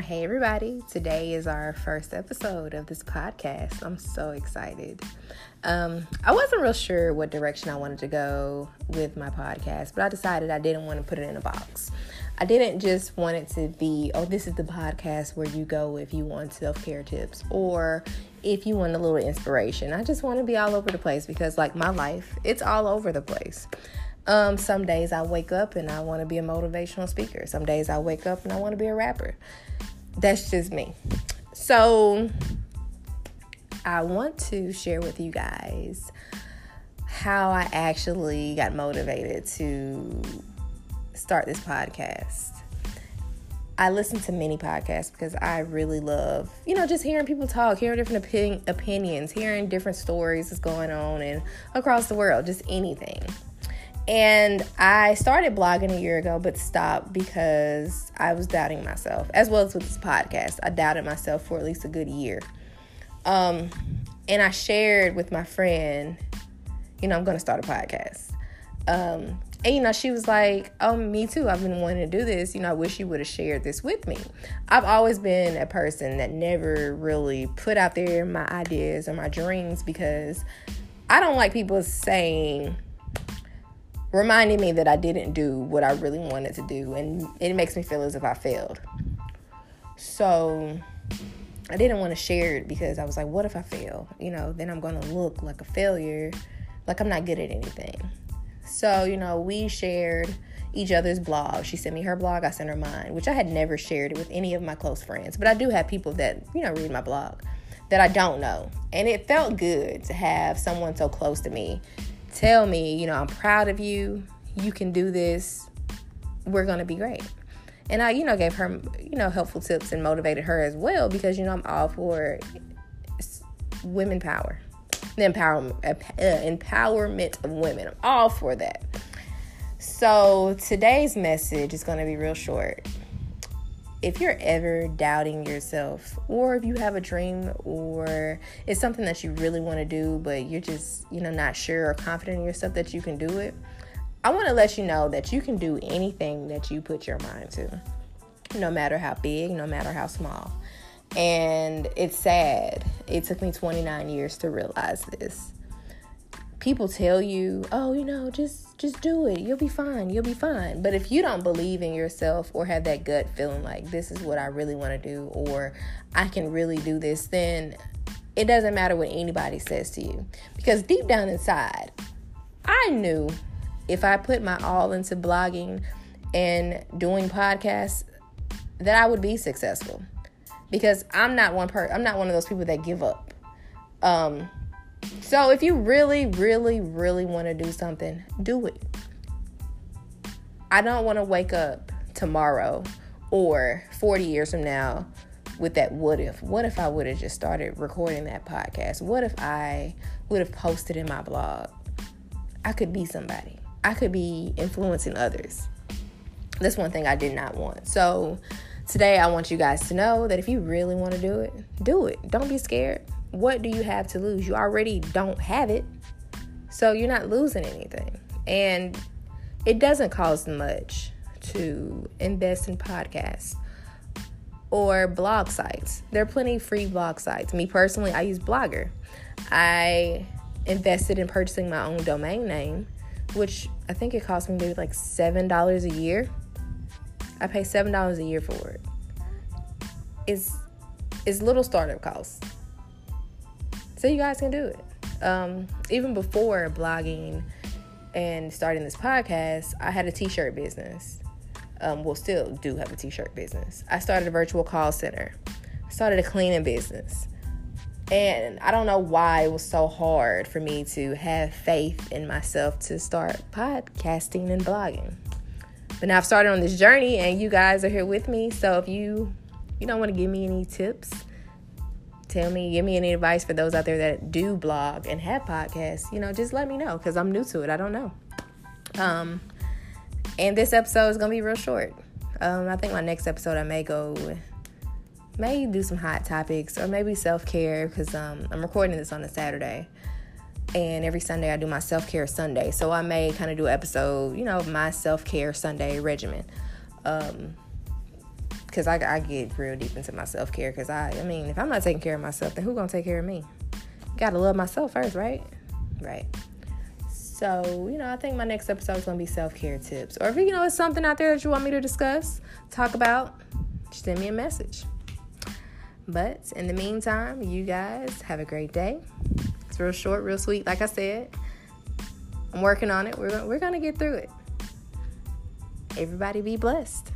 Hey, everybody. Today is our first episode of this podcast. I'm so excited. Um, I wasn't real sure what direction I wanted to go with my podcast, but I decided I didn't want to put it in a box. I didn't just want it to be, oh, this is the podcast where you go if you want self care tips or if you want a little inspiration. I just want to be all over the place because, like my life, it's all over the place. Um, some days I wake up and I want to be a motivational speaker. Some days I wake up and I want to be a rapper. That's just me. So, I want to share with you guys how I actually got motivated to start this podcast. I listen to many podcasts because I really love, you know, just hearing people talk, hearing different opin- opinions, hearing different stories that's going on and across the world, just anything. And I started blogging a year ago, but stopped because I was doubting myself, as well as with this podcast. I doubted myself for at least a good year. Um, and I shared with my friend, you know, I'm going to start a podcast. Um, and you know, she was like, "Oh, me too. I've been wanting to do this. You know, I wish you would have shared this with me." I've always been a person that never really put out there my ideas or my dreams because I don't like people saying reminding me that I didn't do what I really wanted to do, and it makes me feel as if I failed. So I didn't want to share it because I was like, what if I fail? You know, then I'm going to look like a failure, like I'm not good at anything. So, you know, we shared each other's blog. She sent me her blog, I sent her mine, which I had never shared it with any of my close friends. But I do have people that, you know, read my blog that I don't know. And it felt good to have someone so close to me tell me, you know, I'm proud of you. You can do this. We're going to be great. And I, you know, gave her, you know, helpful tips and motivated her as well because, you know, I'm all for women power, the empowerment, uh, empowerment of women. I'm all for that. So today's message is going to be real short if you're ever doubting yourself or if you have a dream or it's something that you really want to do but you're just you know not sure or confident in yourself that you can do it i want to let you know that you can do anything that you put your mind to no matter how big no matter how small. And it's sad. It took me 29 years to realize this people tell you, "Oh, you know, just just do it. You'll be fine. You'll be fine." But if you don't believe in yourself or have that gut feeling like this is what I really want to do or I can really do this, then it doesn't matter what anybody says to you. Because deep down inside, I knew if I put my all into blogging and doing podcasts that I would be successful. Because I'm not one per I'm not one of those people that give up. Um so if you really, really, really want to do something, do it. I don't want to wake up tomorrow or 40 years from now with that what if. What if I would have just started recording that podcast? What if I would have posted in my blog? I could be somebody. I could be influencing others. That's one thing I did not want. So today I want you guys to know that if you really want to do it, do it. Don't be scared what do you have to lose? You already don't have it. So you're not losing anything. And it doesn't cost much to invest in podcasts or blog sites. There are plenty of free blog sites. Me personally, I use Blogger. I invested in purchasing my own domain name, which I think it cost me maybe like $7 a year. I pay $7 a year for it. It's, it's little startup costs so you guys can do it. Um, even before blogging and starting this podcast, I had a t-shirt business. Um, well, still do have a t-shirt business. I started a virtual call center. I started a cleaning business. And I don't know why it was so hard for me to have faith in myself to start podcasting and blogging. But now I've started on this journey and you guys are here with me. So if you you don't want to give me any tips, tell me, give me any advice for those out there that do blog and have podcasts. You know, just let me know because I'm new to it. I don't know. Um, and this episode is gonna be real short. Um, I think my next episode I may go, may do some hot topics or maybe self care because um, I'm recording this on a Saturday. And every Sunday I do my self care Sunday. So I may kind of do an episode, you know, my self care Sunday regimen. Um, because I, I get real deep into my self care. Because I, I mean, if I'm not taking care of myself, then who gonna take care of me? Gotta love myself first, right? Right. So, you know, I think my next episode is gonna be self care tips. Or if you know it's something out there that you want me to discuss, talk about, send me a message. But in the meantime, you guys have a great day. It's real short, real sweet. Like I said, I'm working on it. We're, we're gonna get through it. Everybody be blessed.